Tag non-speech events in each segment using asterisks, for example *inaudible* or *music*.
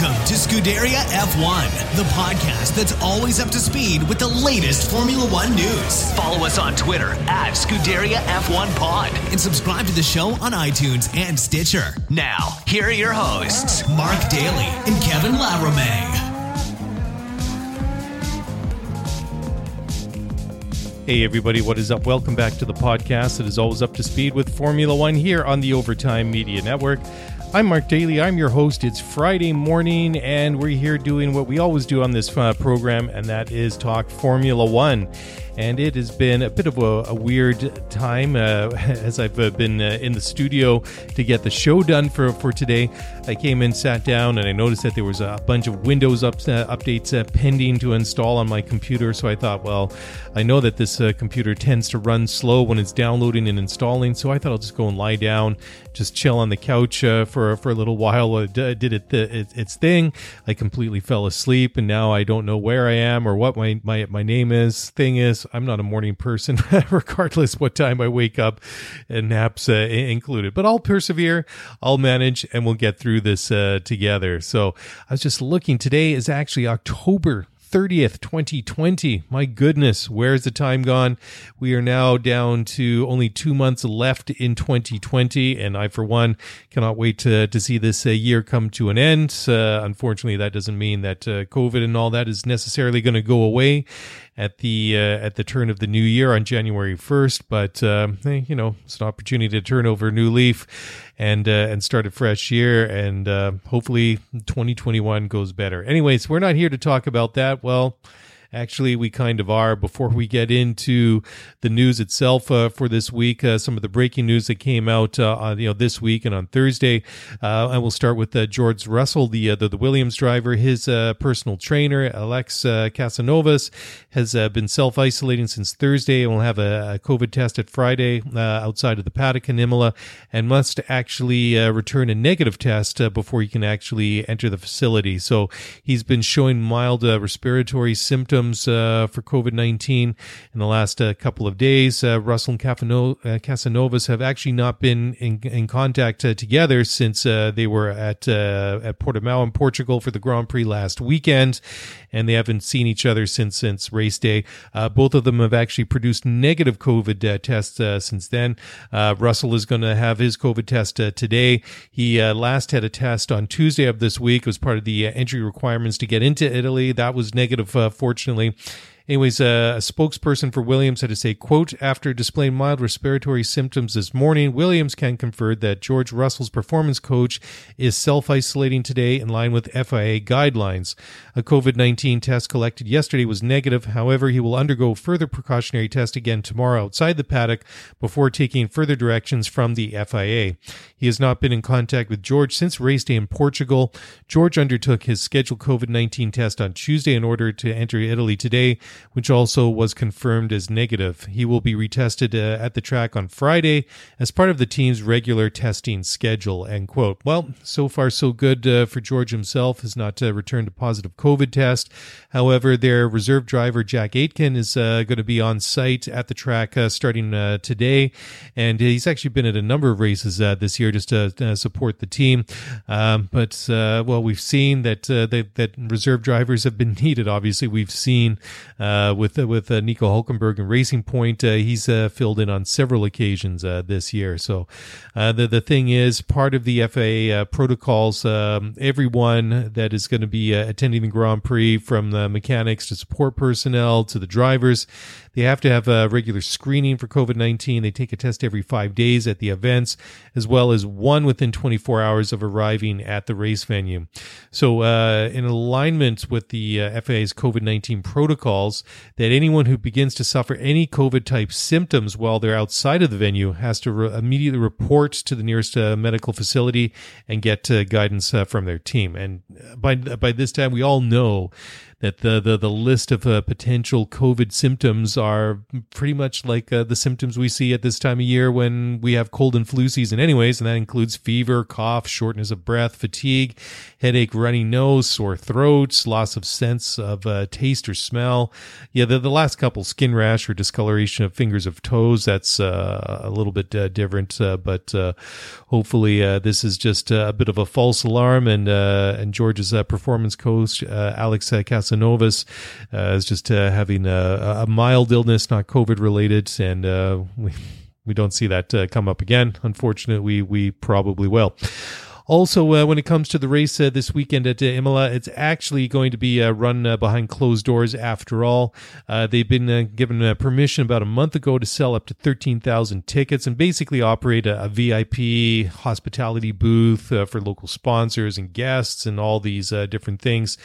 Welcome to Scuderia F1, the podcast that's always up to speed with the latest Formula One news. Follow us on Twitter at Scuderia F1 Pod and subscribe to the show on iTunes and Stitcher. Now, here are your hosts, Mark Daly and Kevin Laramee. Hey, everybody, what is up? Welcome back to the podcast that is always up to speed with Formula One here on the Overtime Media Network. I'm Mark Daly. I'm your host. It's Friday morning, and we're here doing what we always do on this uh, program, and that is talk Formula One. And it has been a bit of a, a weird time uh, *laughs* as I've uh, been uh, in the studio to get the show done for, for today. I came in, sat down, and I noticed that there was a bunch of Windows up, uh, updates uh, pending to install on my computer. So I thought, well, I know that this uh, computer tends to run slow when it's downloading and installing. So I thought I'll just go and lie down, just chill on the couch for for a little while. It did it, it its thing. I completely fell asleep, and now I don't know where I am or what my my my name is. Thing is, I'm not a morning person, *laughs* regardless what time I wake up, and naps uh, included. But I'll persevere. I'll manage, and we'll get through this uh, together. So I was just looking. Today is actually October 30th, 2020. My goodness, where's the time gone? We are now down to only two months left in 2020, and I, for one, cannot wait to, to see this uh, year come to an end. Uh, unfortunately, that doesn't mean that uh, COVID and all that is necessarily going to go away at the uh, at the turn of the new year on January 1st, but uh, you know, it's an opportunity to turn over a new leaf and uh, and start a fresh year, and uh, hopefully 2021 goes better. Anyways, we're not here to talk about that. Well. Actually, we kind of are. Before we get into the news itself uh, for this week, uh, some of the breaking news that came out uh, on, you know this week and on Thursday, uh, and we'll start with uh, George Russell, the, the the Williams driver. His personal trainer, Alex Casanovas, has been self isolating since Thursday and will have a, a COVID test at Friday outside of the paddock in Imola, and must actually return a negative test before he can actually enter the facility. So he's been showing mild respiratory symptoms uh, for COVID 19 in the last uh, couple of days. Uh, Russell and Cafano- uh, Casanovas have actually not been in, in contact uh, together since uh, they were at, at Portimao in Portugal for the Grand Prix last weekend, and they haven't seen each other since, since race day. Both of them have actually produced negative COVID tests since then. Russell is going to have his COVID test today. He last had a test on Tuesday of this week. It was part of the entry requirements to get into Italy. That was negative, uh, fortunately unfortunately Anyways, uh, a spokesperson for Williams had to say, quote, after displaying mild respiratory symptoms this morning, Williams can confirm that George Russell's performance coach is self-isolating today in line with FIA guidelines. A COVID-19 test collected yesterday was negative. However, he will undergo further precautionary test again tomorrow outside the paddock before taking further directions from the FIA. He has not been in contact with George since race day in Portugal. George undertook his scheduled COVID-19 test on Tuesday in order to enter Italy today which also was confirmed as negative. He will be retested uh, at the track on Friday as part of the team's regular testing schedule. End quote. Well, so far so good uh, for George himself. Has not uh, returned a positive COVID test. However, their reserve driver Jack Aitken is uh, going to be on site at the track uh, starting today, and he's actually been at a number of races this year just to support the team. Um, but well, we've seen that, that that reserve drivers have been *laughs* needed. Obviously, we've seen uh, with with uh, Nico Hulkenberg and Racing Point. Uh, he's uh, filled in on several occasions uh, this year. So uh, the the thing is, part of the FIA uh, protocols, um, everyone that is going to be uh, attending the Grand Prix, from the mechanics to support personnel to the drivers, they have to have a regular screening for COVID nineteen. They take a test every five days at the events, as well as one within 24 hours of arriving at the race venue. So, uh, in alignment with the uh, FIA's COVID 19 protocols, that anyone who begins to suffer any COVID type symptoms while they're outside of the venue has to re- immediately report to the nearest uh, medical facility and get uh, guidance uh, from their team. And by, by this time, we all know that the the, the list of uh, potential COVID symptoms are pretty much like uh, the symptoms we see at this time of year when we have cold and flu season, anyways, and that includes fever, cough, shortness of breath, fatigue, headache, runny nose, sore throats, loss of sense of uh, taste or smell. Yeah, the, the last couple, skin rash or discoloration of fingers of toes, that's uh, a little bit uh, different, uh, but hopefully this is just a bit of a false alarm, and and George's performance coach Alex Cas Casanovas uh, is just uh, having a, a, mild illness, not COVID related, and uh, *laughs* we we don't see that come up again. Unfortunately, we probably will. Also, uh, when it comes to the race uh, this weekend at uh, Imola, it's actually going to be uh, run uh, behind closed doors after all. Uh, they've been given permission about a month ago to sell up to 13,000 tickets and basically operate a, a VIP hospitality booth for local sponsors and guests and all these different things.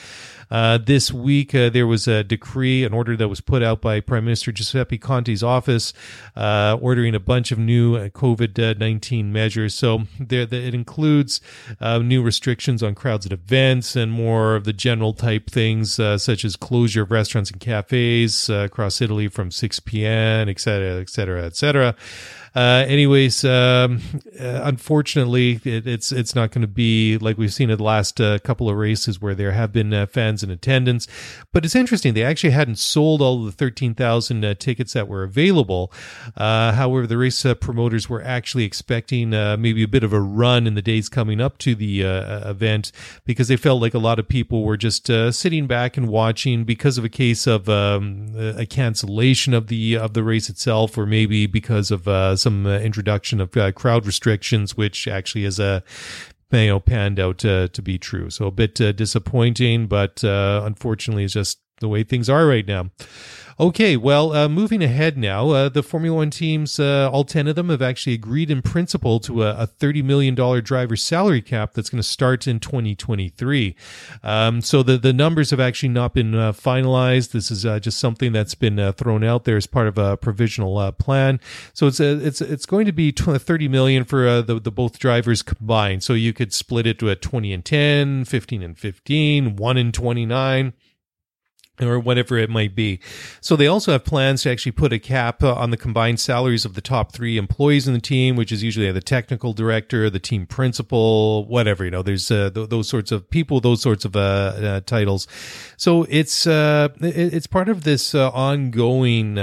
this week, there was a decree, an order that was put out by Prime Minister Giuseppe Conte's office, ordering a bunch of new COVID 19 measures. So there, it includes uh, new restrictions on crowds at events, and more of the general type things, uh, such as closure of restaurants and cafes uh, across Italy from 6 p.m., et cetera, et cetera, et cetera. Uh, anyways, um, uh, unfortunately, it, it's it's not going to be like we've seen in the last uh, couple of races where there have been uh, fans in attendance. But it's interesting; they actually hadn't sold all of the thirteen thousand uh, tickets that were available. Uh, however, the race promoters were actually expecting maybe a bit of a run in the days coming up to the event because they felt like a lot of people were just sitting back and watching because of a case of um, a cancellation of the of the race itself, or maybe because of some uh, introduction of uh, crowd restrictions, which actually is a you know panned out uh, to be true. So a bit uh, disappointing, but uh, unfortunately, it's just the way things are right now. Okay, well, uh, moving ahead now, uh, the Formula One teams, uh, all 10 of them, have actually agreed in principle to a, a $30 million driver salary cap that's going to start in 2023. Um, so the, the numbers have actually not been uh, finalized. This is uh, just something that's been uh, thrown out there as part of a provisional plan. So it's it's it's going to be 30 million for the, the both drivers combined. So you could split it to a 20 and 10, 15 and 15, 1 and 29 or whatever it might be. So they also have plans to actually put a cap uh, on the combined salaries of the top three employees in the team, which is usually the technical director, the team principal, whatever. You know, there's uh, th- those sorts of people, those sorts of uh, uh titles. So it's uh, it's part of this uh, ongoing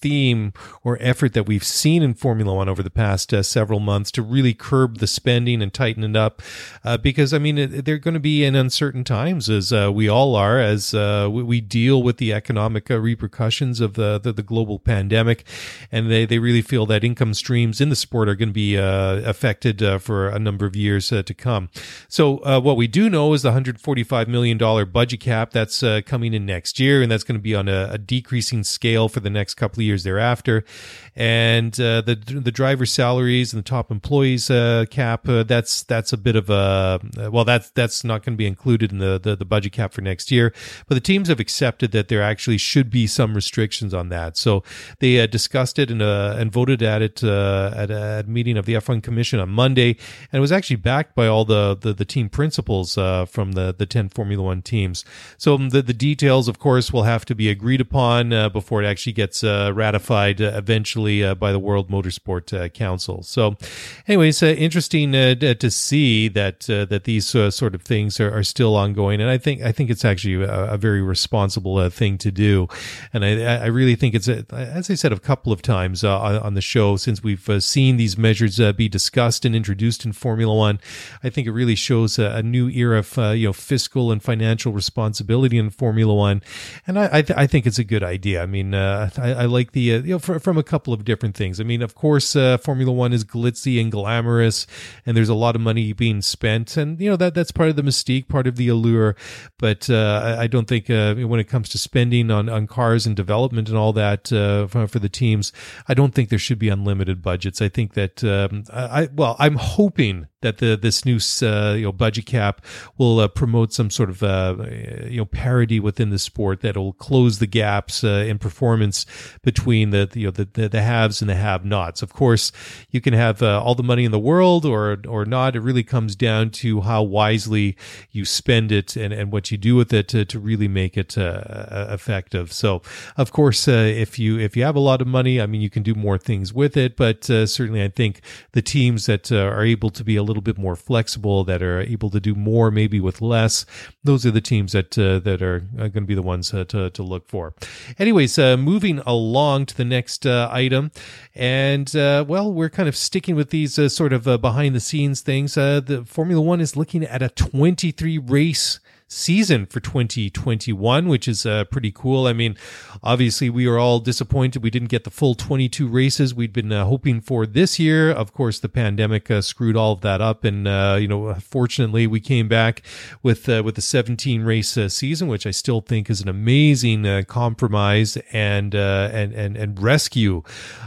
theme or effort that we've seen in Formula One over the past uh, several months to really curb the spending and tighten it up. Uh, because, I mean, they're going to be in uncertain times, as uh, we all are, as uh, we deal with the economic uh, repercussions of the, the, the, global pandemic. And they, they really feel that income streams in the sport are going to be uh, affected for a number of years to come. So, what we do know is the $145 million budget cap that's coming in next year, and that's going to be on a, a decreasing scale for the next couple of years thereafter. And uh, the the driver salaries and the top employees uh, cap uh, that's that's a bit of a well that's that's not going to be included in the, the, the budget cap for next year. But the teams have accepted that there actually should be some restrictions on that. So they uh, discussed it and uh, and voted at it uh, at a meeting of the F1 Commission on Monday, and it was actually backed by all the the, the team principals from the the ten Formula One teams. So the the details, of course, will have to be agreed upon before it actually gets ratified uh, eventually uh, by the World Motorsport uh, Council. So, anyways, uh, interesting uh, to see that that these sort of things are, are, still ongoing, and I think I think it's actually a, a very responsible thing to do, and I, I really think it's a, as I said a couple of times on, the show since we've seen these measures be discussed and introduced in Formula One. I think it really shows a, a new era of you know fiscal and financial responsibility in Formula One, and I I, th- I think it's a good idea. I mean, I, I like the uh, you know for, from a couple of different things. I mean, of course, uh, Formula One is glitzy and glamorous, and there's a lot of money being spent, and you know that that's part of the mystique, part of the allure. But uh, uh, I don't think uh, when it comes to spending on, on cars and development and all that uh, for, for, the teams, I don't think there should be unlimited budgets. I think that um, I well, I'm hoping that the this new uh, you know budget cap will uh, promote some sort of uh, you know parity within the sport that will close the gaps uh, in performance between the you know the, the, haves and the have-nots. Of course, you can have uh, all the money in the world or or not. It really comes down to how wisely you spend it and, and what you do with it to, to really make it uh, effective. So, of course, if you if you have a lot of money, I mean, you can do more things with it. But certainly, I think the teams that are able to be a little bit more flexible, that are able to do more maybe with less. Those are the teams that uh, that are uh, going to be the ones uh, to to look for. Anyways, uh, moving along to the next uh, and uh, well, we're kind of sticking with these uh, sort of uh, behind the scenes things. Uh, the Formula One is looking at a 23 race season for 2021, which is uh, pretty cool. I mean, obviously, we are all disappointed we didn't get the full 22 races we'd been uh, hoping for this year. Of course, the pandemic uh, screwed all of that up, and uh, you know, fortunately, we came back with uh, with the 17 race uh, season, which I still think is an amazing compromise and and and and rescue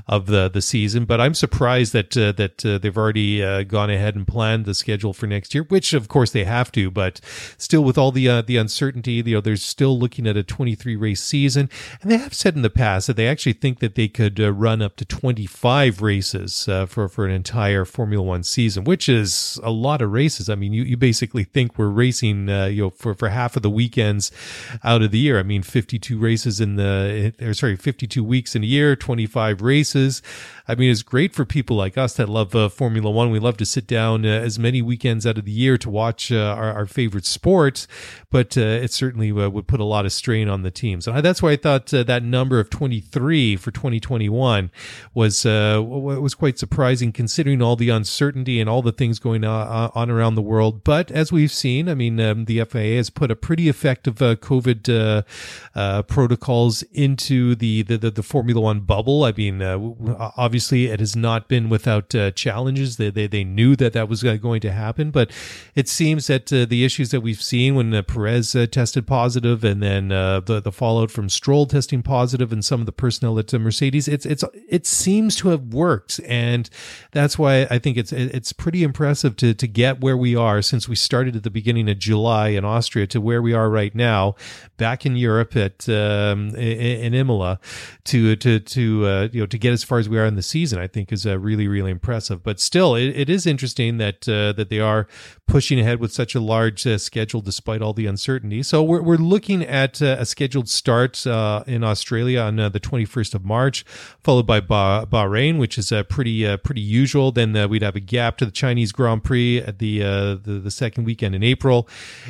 of the the season. But I'm surprised that that they've already gone ahead and planned the schedule for next year, which of course they have to. But still, with all the uh, the uncertainty, you know, they're still looking at a 23 race season, and they have said in the past that they actually think that they could uh, run up to 25 races uh, for for an entire Formula One season, which is a lot of races. I mean, you, you basically think we're racing, uh, you know, for for half of the weekends out of the year. I mean, 52 races in the, or sorry, 52 weeks in a year, 25 races. I mean, it's great for people like us that love uh, Formula One. We love to sit down uh, as many weekends out of the year to watch uh, our, our, favorite sports, but uh, it certainly uh, would put a lot of strain on the teams. And that's why I thought uh, that number of 23 for 2021 was was quite surprising, considering all the uncertainty and all the things going on, on around the world. But as we've seen, I mean, um, the FIA has put a pretty effective COVID protocols into the, the, the the Formula One bubble. I mean, obviously obviously it has not been without uh, challenges. They, they they knew that that was uh, going to happen, but it seems that uh, the issues that we've seen when uh, Perez uh, tested positive, and then the the fallout from Stroll testing positive, and some of the personnel at Mercedes, it's it's it seems to have worked, and that's why I think it's it's pretty impressive to to get where we are since we started at the beginning of July in Austria to where we are right now, back in Europe at um, in, in Imola, to to to you know to get as far as we are in the season, I think is uh, really, really impressive. But still, it, it is interesting that uh, that they are pushing ahead with such a large uh, schedule despite all the uncertainty. So we're, we're looking at uh, a scheduled start uh, in Australia on uh, the 21st of March, followed by bah- Bahrain, which is pretty pretty usual. Then we'd have a gap to the Chinese Grand Prix at the, the, the second weekend in April,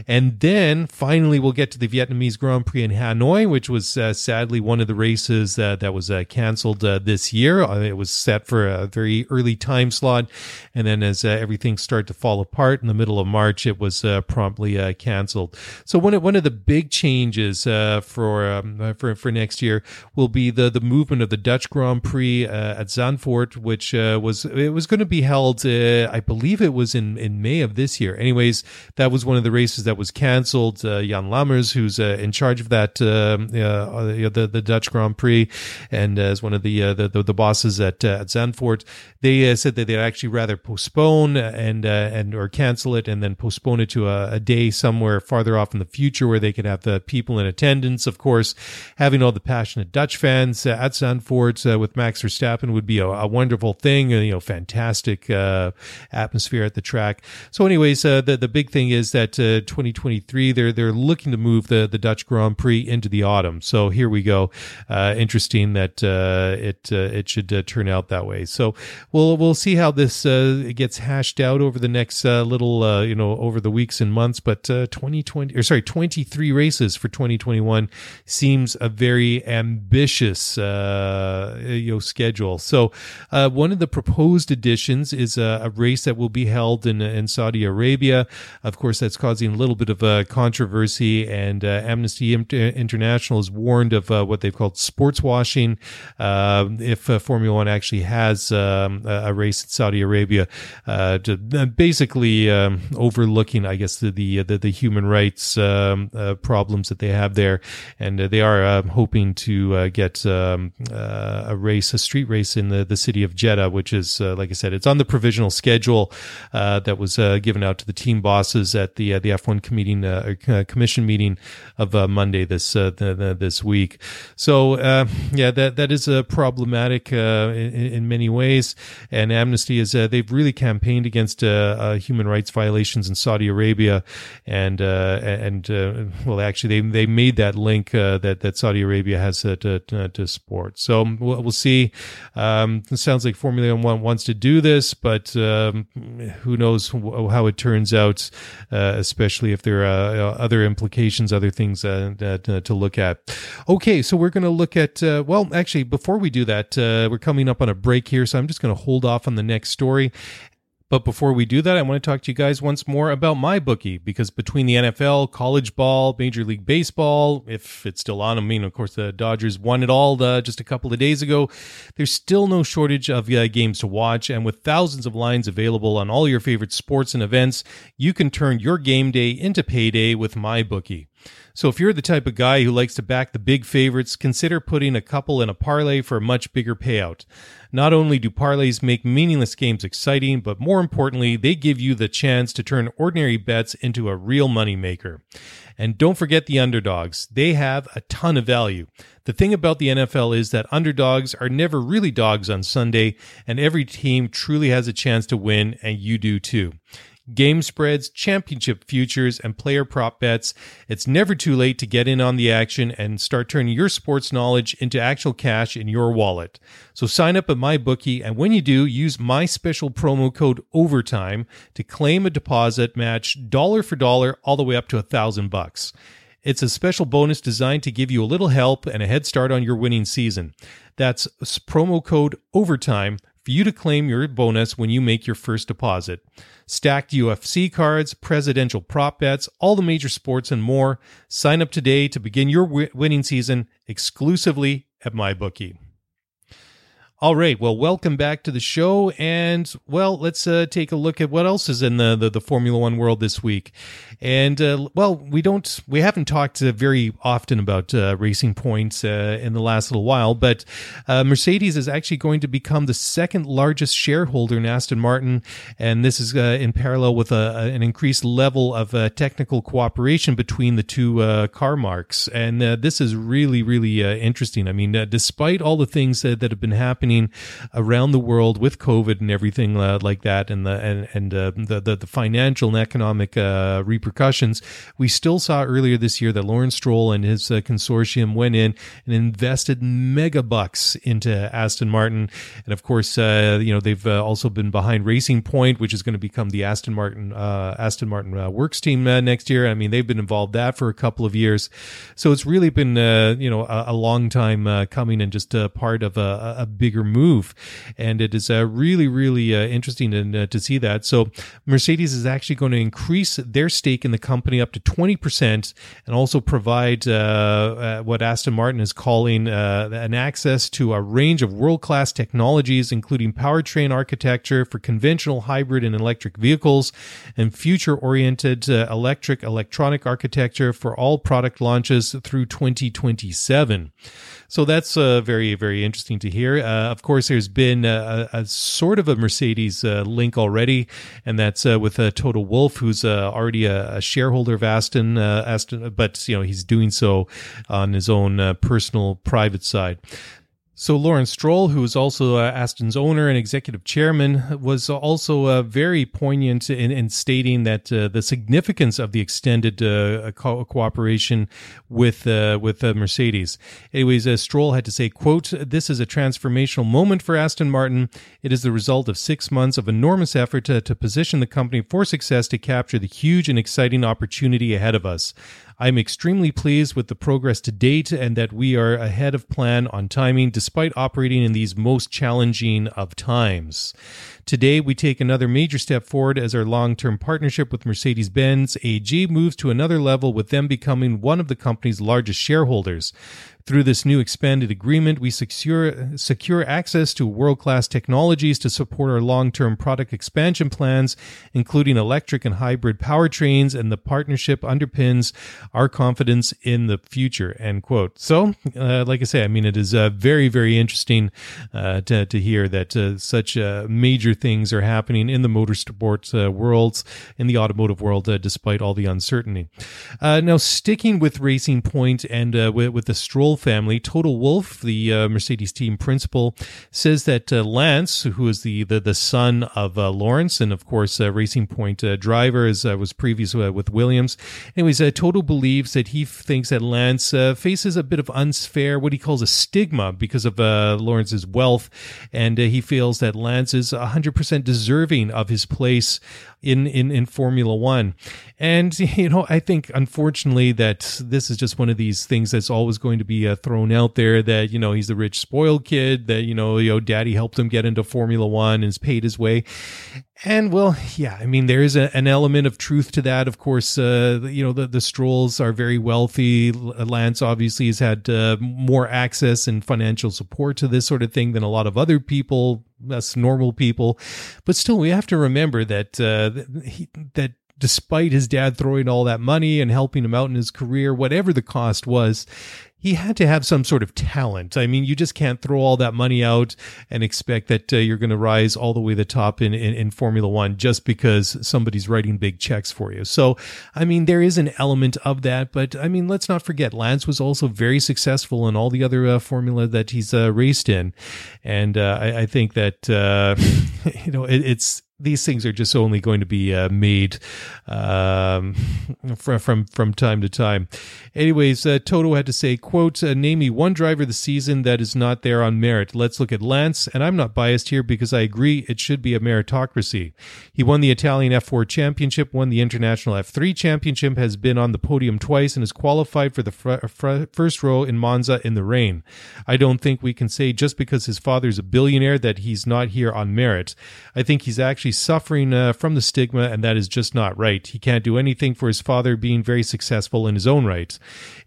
and then finally we'll get to the Vietnamese Grand Prix in Hanoi, which was sadly one of the races that was canceled this year. it was was set for a very early time slot. And then as uh, everything started to fall apart in the middle of March, it was uh, promptly uh, canceled. So one of, one of the big changes uh, for, um, uh, for for next year will be the the movement of the Dutch Grand Prix uh, at Zandvoort, which was it was going to be held, I believe it was in in May of this year. Anyways, that was one of the races that was canceled. Jan Lammers, who's in charge of that, um, the the Dutch Grand Prix, and as one of the the, the bosses at at uh, at Zandvoort, they uh, said that they'd actually rather postpone uh, and uh, and or cancel it and then postpone it to a, a, day somewhere farther off in the future where they could have the people in attendance. Of course, having all the passionate Dutch fans uh, at Zandvoort uh, with Max Verstappen would be a, a wonderful thing. you know, fantastic atmosphere at the track. So, anyways, the the big thing is that 2023 they're they're looking to move the the Dutch Grand Prix into the autumn. So here we go. interesting that it it should turn turn out that way. So we'll we'll see how this uh, gets hashed out over the next uh, little uh, you know over the weeks and months. But 2020 uh, or sorry, 23 races for 2021 seems a very ambitious uh, you know schedule. So uh, one of the proposed additions is a, a, race that will be held in in Saudi Arabia. Of course, that's causing a little bit of a controversy, and Amnesty International has warned of what they've called sports washing if Formula One actually has um, a race in Saudi Arabia, uh, to, uh, basically um, overlooking, I guess, the, the, the the human rights um, uh, problems that they have there, and uh, they are uh, hoping to uh, get um, uh, a race, a street race in the, the city of Jeddah, which is, uh, like I said, it's on the provisional schedule that was given out to the team bosses at the the F1 committee commission meeting of Monday this the, the, this week. So yeah, that that is a problematic in, in, many ways, and Amnesty is they've really campaigned against human rights violations in Saudi Arabia, and and well, actually they they made that link that that Saudi Arabia has to, to, to. So we'll, we'll see. Um, it sounds like Formula One wants to do this, but um, who knows how it turns out, uh, especially if there are uh, other implications, other things uh, uh, to look at. Okay, so we're going to look at, uh, well, actually, before we do that, uh, we're coming up on a break here, so I'm just going to hold off on the next story but before we do that, I want to talk to you guys once more about my bookie because between the NFL, college ball, Major League Baseball, if it's still on, I mean, of course, the Dodgers won it all uh, just a couple of days ago. There's still no shortage of uh, games to watch, and with thousands of lines available on all your favorite sports and events, you can turn your game day into payday with my bookie. So if you're the type of guy who likes to back the big favorites, consider putting a couple in a parlay for a much bigger payout. Not only do parlays make meaningless games exciting, but more importantly, they give you the chance to turn ordinary bets into a real moneymaker. And don't forget the underdogs. They have a ton of value. The thing about the NFL is that underdogs are never really dogs on Sunday, and every team truly has a chance to win, and you do too game spreads, championship futures, and player prop bets. It's never too late to get in on the action and start turning your sports knowledge into actual cash in your wallet. So sign up at MyBookie, and when you do, use my special promo code OVERTIME to claim a deposit match dollar for dollar all the way up to a thousand bucks. It's a special bonus designed to give you a little help and a head start on your winning season. That's promo code OVERTIME for you to claim your bonus when you make your first deposit. Stacked UFC cards, presidential prop bets, all the major sports, and more. Sign up today to begin your w- winning season exclusively at MyBookie. All right. Well, welcome back to the show. And, well, let's uh, take a look at what else is in the, the, the Formula One world this week. And, uh, well, we don't, we haven't talked uh, very often about uh, racing points uh, in the last little while, but uh, Mercedes is actually going to become the second largest shareholder in Aston Martin. And this is in parallel with a, an increased level of technical cooperation between the two car marques. And this is really, really interesting. I mean, despite all the things that have been happening, happening around the world with COVID and everything uh, like that, and the and and uh, the, the, the financial and economic uh, repercussions. We still saw earlier this year that Lawrence Stroll and his uh, consortium went in and invested mega bucks into Aston Martin, and of course, uh, you know they've uh, also been behind Racing Point, which is going to become the Aston Martin Aston Martin Works team next year. I mean, they've been involved that for a couple of years, so it's really been you know a, a long time coming and just a part of a, a bigger move. And it is uh, really, really uh, interesting to, uh, to see that. So Mercedes is actually going to increase their stake in the company up to 20% and also provide uh, uh, what Aston Martin is calling uh, an access to a range of world class technologies, including powertrain architecture for conventional hybrid and electric vehicles and future oriented electric electronic architecture for all product launches through 2027. So that's uh, very, very interesting to hear. Uh, of course, there's been a, a, sort of a Mercedes uh, link already, and that's uh, with uh, Toto Wolff, who's uh, already a, a, shareholder of Aston, Aston, but you know he's doing so on his own personal, private side. So Lawrence Stroll, who is also uh, Aston's owner and executive chairman, was also uh, very poignant in, in stating that uh, the significance of the extended uh, co- cooperation with uh, with uh, Mercedes. Anyways, Stroll had to say, "quote This is a transformational moment for Aston Martin. It is the result of six months of enormous effort to, to position the company for success to capture the huge and exciting opportunity ahead of us. I'm extremely pleased with the progress to date and that we are ahead of plan on timing despite operating in these most challenging of times. Today, we take another major step forward as our long term partnership with Mercedes Benz AG moves to another level with them becoming one of the company's largest shareholders. Through this new expanded agreement, we secure, secure access to world class technologies to support our long term product expansion plans, including electric and hybrid powertrains, and the partnership underpins our confidence in the future. End quote. So, uh, like I say, I mean, it is uh, very, very interesting uh, to, to hear that uh, such uh, major things are happening in the motorsport uh, worlds, in the automotive world, despite all the uncertainty. now, sticking with Racing Point and with, with the Stroll family, Toto Wolff, the uh, Mercedes team principal, says that uh, Lance, who is the the, the son of uh, Lawrence and of course a Racing Point uh, driver, as I uh, was previous with Williams. Anyways, Toto believes that he thinks that Lance faces a bit of unfair, what he calls a stigma, because of Lawrence's wealth, and he feels that Lance is 100% deserving of his place in, in, in Formula One. And, *laughs* you know, I think unfortunately that this is just one of these things that's always going to be uh, thrown out there that, you know, he's the rich spoiled kid that, you know, you know, daddy helped him get into Formula One and has paid his way. And well, yeah, I mean, there is a, an element of truth to that. Of course, uh, you know, the, the Strolls are very wealthy. Lance obviously has had uh, more access and financial support to this sort of thing than a lot of other people, us normal people. But still, we have to remember that, uh, he, that despite his dad throwing all that money and helping him out in his career, whatever the cost was, he had to have some sort of talent. I mean, you just can't throw all that money out and expect that uh, you're going to rise all the way to the top in, in, in, Formula One just because somebody's writing big checks for you. So, I mean, there is an element of that, but I mean, let's not forget Lance was also very successful in all the other uh, Formula that he's uh, raced in. And uh, I, I, think that, uh, *laughs* you know, it, it's, these things are just only going to be uh, made um, *laughs* from, from from time to time. Anyways, uh, Toto had to say, "quote uh, Name me one driver this season that is not there on merit. Let's look at Lance, and I'm not biased here because I agree it should be a meritocracy. He won the Italian F4 Championship, won the International F3 Championship, has been on the podium twice, and is qualified for the fr- fr- first row in Monza in the rain. I don't think we can say just because his father's a billionaire that he's not here on merit. I think he's actually." Suffering uh, from the stigma, and that is just not right. He can't do anything for his father being very successful in his own right.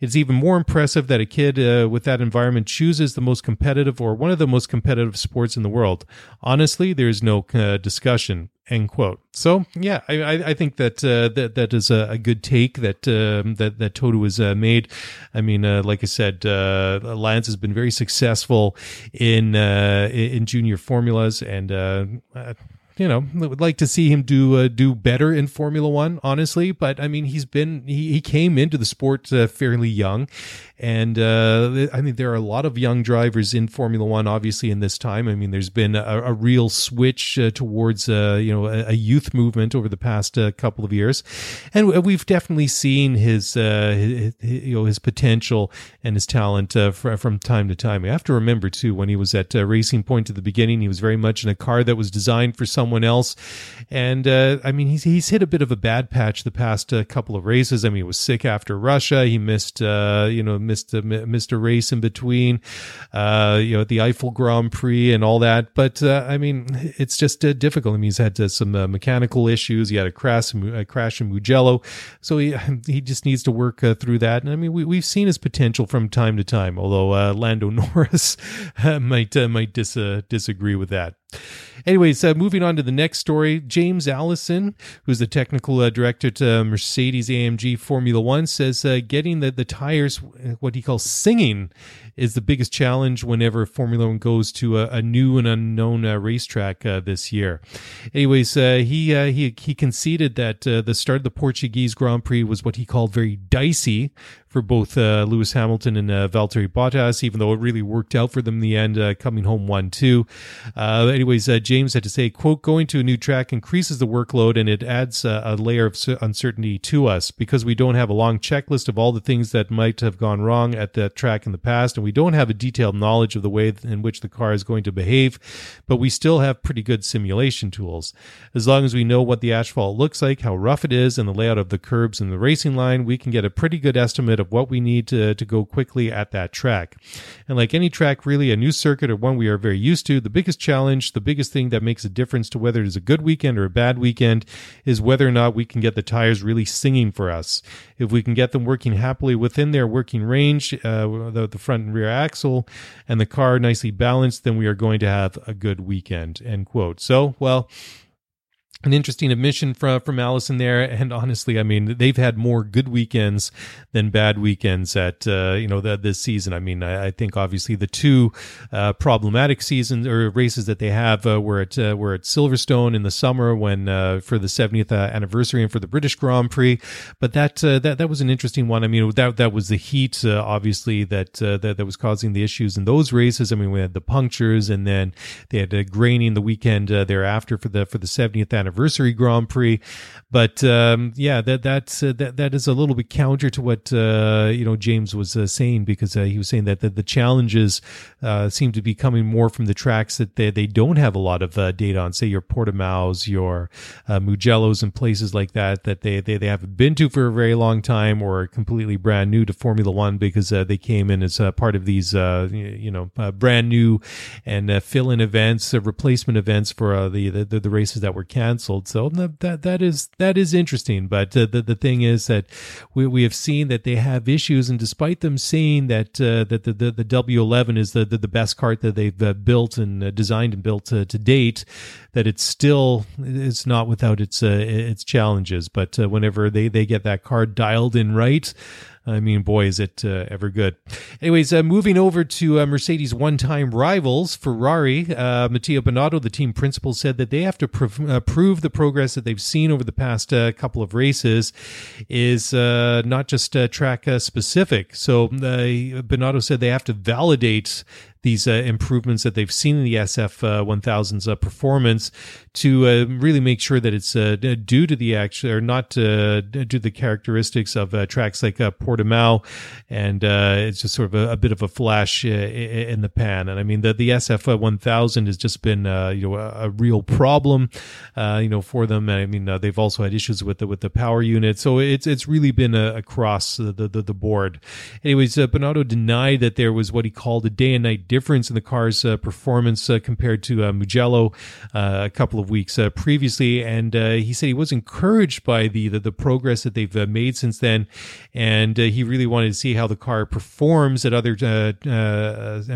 It's even more impressive that a kid uh, with that environment chooses the most competitive or one of the most competitive sports in the world. Honestly, there's no uh, discussion. End quote. So yeah, I, I think that uh, that that is a, a good take that um, that that Toto has uh, made. I mean, uh, like I said, uh, Lance has been very successful in uh, in junior formulas, and uh, you know, would like to see him do uh, do better in Formula One, honestly. But I mean, he's been he, he came into the sport uh, fairly young, and uh, I mean, there are a lot of young drivers in Formula One, obviously, in this time. I mean, there's been a, a real switch uh, towards, uh, you know, a, a, youth movement over the past uh, couple of years. And we've definitely seen his, uh, his, you know, his potential and his talent uh, fr- from time to time. We have to remember, too, when he was at Racing Point at the beginning, he was very much in a car that was designed for someone else. And I mean, he's, he's hit a bit of a bad patch the past couple of races. I mean, he was sick after Russia. He missed, you know, missed uh, a race in between, uh, you know, the Eifel Grand Prix and all that. But uh, I mean, it's just uh, difficult. I mean, he's had uh, some uh, mechanical issues. He had a crash, a crash in Mugello, so he *laughs* he just needs to work through that. And I mean, we we've seen his potential from time to time, although Lando *laughs* Norris might might dis- disagree with that. Anyways, uh, moving on to the next story, James Allison, who's the technical uh, director to Mercedes AMG Formula One, says uh, getting the, the tires, what he calls singing, is the biggest challenge whenever Formula One goes to a, a new and unknown uh, racetrack uh, this year. Anyways, uh, he he he conceded that the start of the Portuguese Grand Prix was what he called very dicey for both uh, Lewis Hamilton and uh, Valtteri Bottas, even though it really worked out for them in the end, uh, coming home 1 2. Uh, anyways, uh, James had to say, quote, going to a new track increases the workload and it adds uh, a layer of uncertainty to us because we don't have a long checklist of all the things that might have gone wrong at that track in the past, and we don't have a detailed knowledge of the way in which the car is going to behave, but we still have pretty good simulation tools. As long as we know what the asphalt looks like, how rough it is, and the layout of the curbs and the racing line, we can get a pretty good estimate of of what we need to, to go quickly at that track. And like any track, really, a new circuit or one we are very used to, the biggest challenge, the biggest thing that makes a difference to whether it is a good weekend or a bad weekend is whether or not we can get the tires really singing for us. If we can get them working happily within their working range, uh, the, the front and rear axle, and the car nicely balanced, then we are going to have a good weekend. End quote. So, well, an interesting admission from from Allison there, and honestly, I mean, they've had more good weekends than bad weekends at uh, you know the, this season. I mean, I, I think obviously the two uh, problematic seasons or races that they have uh, were at uh, were at Silverstone in the summer when uh, for the 70th uh, anniversary and for the British Grand Prix. But that that that was an interesting one. I mean, that that was the heat, obviously that, that that was causing the issues in those races. I mean, we had the punctures, and then they had graining the weekend thereafter for the for the 70th anniversary anniversary Grand Prix. But um, yeah, that that's uh, that that is a little bit counter to what uh, you know James was uh, saying because uh, he was saying that the, the challenges uh, seem to be coming more from the tracks that they, they don't have a lot of uh, data on, say your Portimaos, your Mugellos, and places like that that they, they they haven't been to for a very long time or are completely brand new to Formula One because they came in as part of these you know brand new and fill-in events, replacement events for the, the the races that were canceled canceled. So that that is that is interesting. But uh, the the thing is that we we have seen that they have issues, and despite them saying that uh, that the, the, the W11 is the, the, the best cart that they've uh, built and uh, designed and built to date, that it's still it's not without its uh, its challenges. But uh, whenever they they get that card dialed in right. I mean, boy, is it uh, ever good. Anyways, uh, moving over to uh, Mercedes' one time rivals, Ferrari, uh, Mattia Binotto, the team principal, said that they have to prov- uh, prove the progress that they've seen over the past uh, couple of races is not just track specific. So, Binotto said they have to validate these uh, improvements that they've seen in the SF uh, 1000's uh, performance to uh, really make sure that it's uh, due to the actual or not uh, due to the characteristics of uh, tracks like uh, Portimao, and it's just sort of a, a bit of a flash in the pan. And I mean the the SF 1000 has just been you know a, real problem, you know for them. I mean they've also had issues with the with the power unit, so it's it's really been across the, the the board. Anyways, Binotto denied that there was what he called a day and night difference in the car's uh, performance uh, compared to uh, Mugello uh, a couple of weeks uh, previously, and uh, he said he was encouraged by the the, the progress that they've made since then, and he really wanted to see how the car performs at other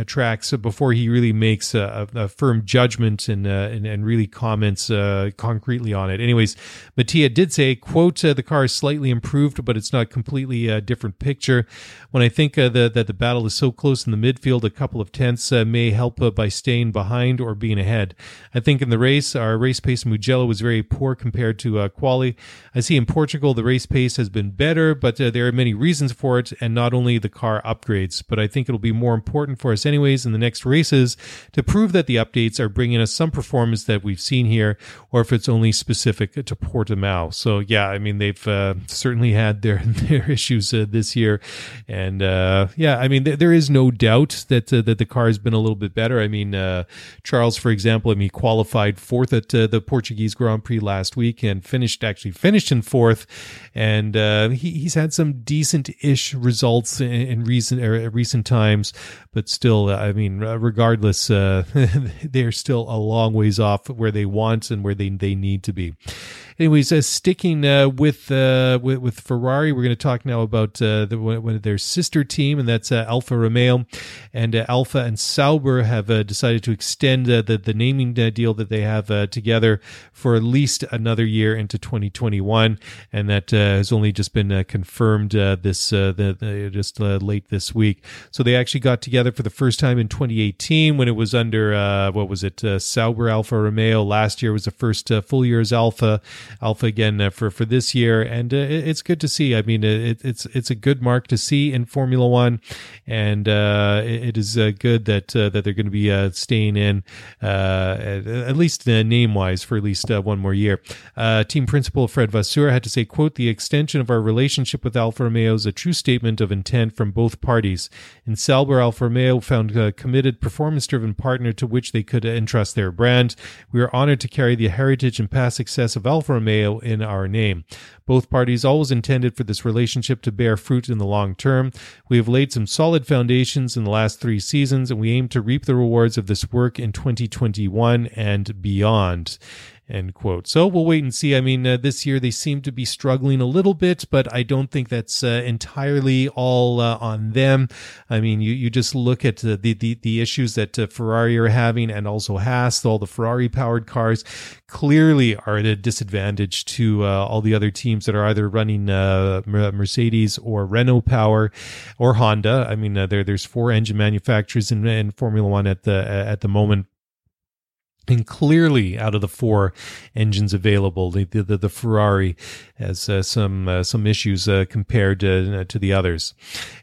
tracks before he really makes a, a firm judgment and, and, and really comments concretely on it. Anyways, Mattia did say, "quote The car is slightly improved, but it's not completely a different picture. When I think that the, the battle is so close in the midfield, a couple of tenths." uh, may help uh, by staying behind or being ahead. I think in the race, our race pace in Mugello was very poor compared to uh, Quali. I see in Portugal the race pace has been better, but uh, there are many reasons for it, and not only the car upgrades. But I think it'll be more important for us, anyways, in the next races to prove that the updates are bringing us some performance that we've seen here, or if it's only specific to Portimao. So yeah, I mean they've uh, certainly had their *laughs* their issues uh, this year, and yeah, I mean th- there is no doubt that that the car has been a little bit better. I mean, uh, Charles, for example, I mean, he qualified fourth at uh, the Portuguese Grand Prix last week and finished actually finished in fourth, and uh, he, he's had some decent-ish results in, in recent er, recent times, but still, I mean, regardless, uh, *laughs* they're still a long ways off where they want and where they they need to be. Anyways, uh, sticking uh, with, uh, with, with Ferrari, we're going to talk now about uh, the, one of their sister team, and that's uh, Alfa Romeo. And uh, Alfa and Sauber have uh, decided to extend the the naming uh, deal that they have uh, together for at least another year into 2021, and that has only just been confirmed this the, the, just late this week. So they actually got together for the first time in 2018 when it was under what was it Sauber Alfa Romeo. Last year was the first full year as Alpha Alfa again uh, for for this year, and uh, it's good to see. I mean, it, it's it's a good mark to see in Formula One, and uh, it is good that uh, that they're going to be uh, staying in at, at, least name wise for at least one more year. team principal Fred Vasseur had to say, "quote The extension of our relationship with Alfa Romeo is a true statement of intent from both parties. In Sauber, Alfa Romeo found a committed, performance-driven partner to which they could entrust their brand. We are honored to carry the heritage and past success of Alfa Romeo in our name. Both parties always intended for this relationship to bear fruit in the long term. We have laid some solid foundations in the last three seasons, and we aim to reap the rewards of this work in 2021 and beyond end quote. So we'll wait and see. I mean, uh, this year they seem to be struggling a little bit, but I don't think that's uh, entirely all uh, on them. I mean, you, you just look at uh, the, the, the issues that uh, Ferrari are having and also Haas, all the Ferrari powered cars clearly are at a disadvantage to uh, all the other teams that are either running Mercedes or Renault power or Honda. I mean, there, there's four engine manufacturers in, in Formula One at the, at the moment and clearly out of the four engines available, the the, the Ferrari has uh, some uh, some issues uh, compared to, uh, to the others.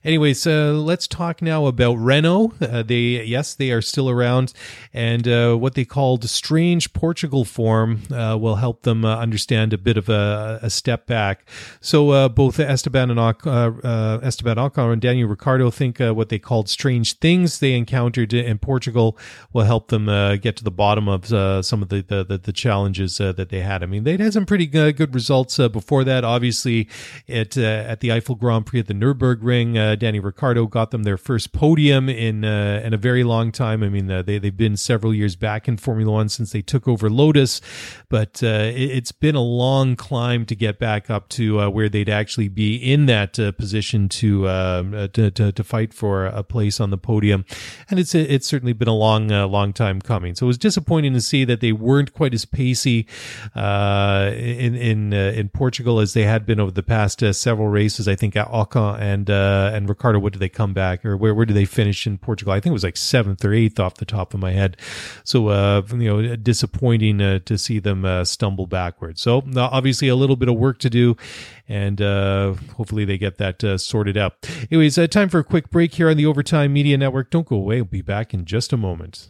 Anyways, uh, let's talk now about Renault. Uh, they yes, they are still around, and what they called strange Portugal form will help them understand a bit of a, a step back. So both Esteban and Esteban Ocon and Daniel Ricciardo think what they called strange things they encountered in Portugal will help them get to the bottom of some of the the, the challenges that they had. I mean, they had some pretty good results before before that, obviously, at uh, at the Eifel Grand Prix at the Nurburgring, uh, Danny Ricciardo got them their first podium in uh, in a very long time. I mean, uh, they they've been several years back in Formula One since they took over Lotus, but uh, it, has been a long climb to get back up to uh, where they'd actually be in that position to, um, to, to to fight for a place on the podium, and it's it's certainly been a long long time coming. So it was disappointing to see that they weren't quite as pacey in in in Portugal as they had been over the past uh, several races. I think at Ocon and uh, and Ricciardo. What did they come back, or where where did they finish in Portugal? I think it was like seventh or eighth off the top of my head. So uh, you know, disappointing uh, to see them uh, stumble backwards. So obviously a little bit of work to do, and uh, hopefully they get that uh, sorted out. Anyways, uh, time for a quick break here on the Overtime Media Network. Don't go away. We'll be back in just a moment.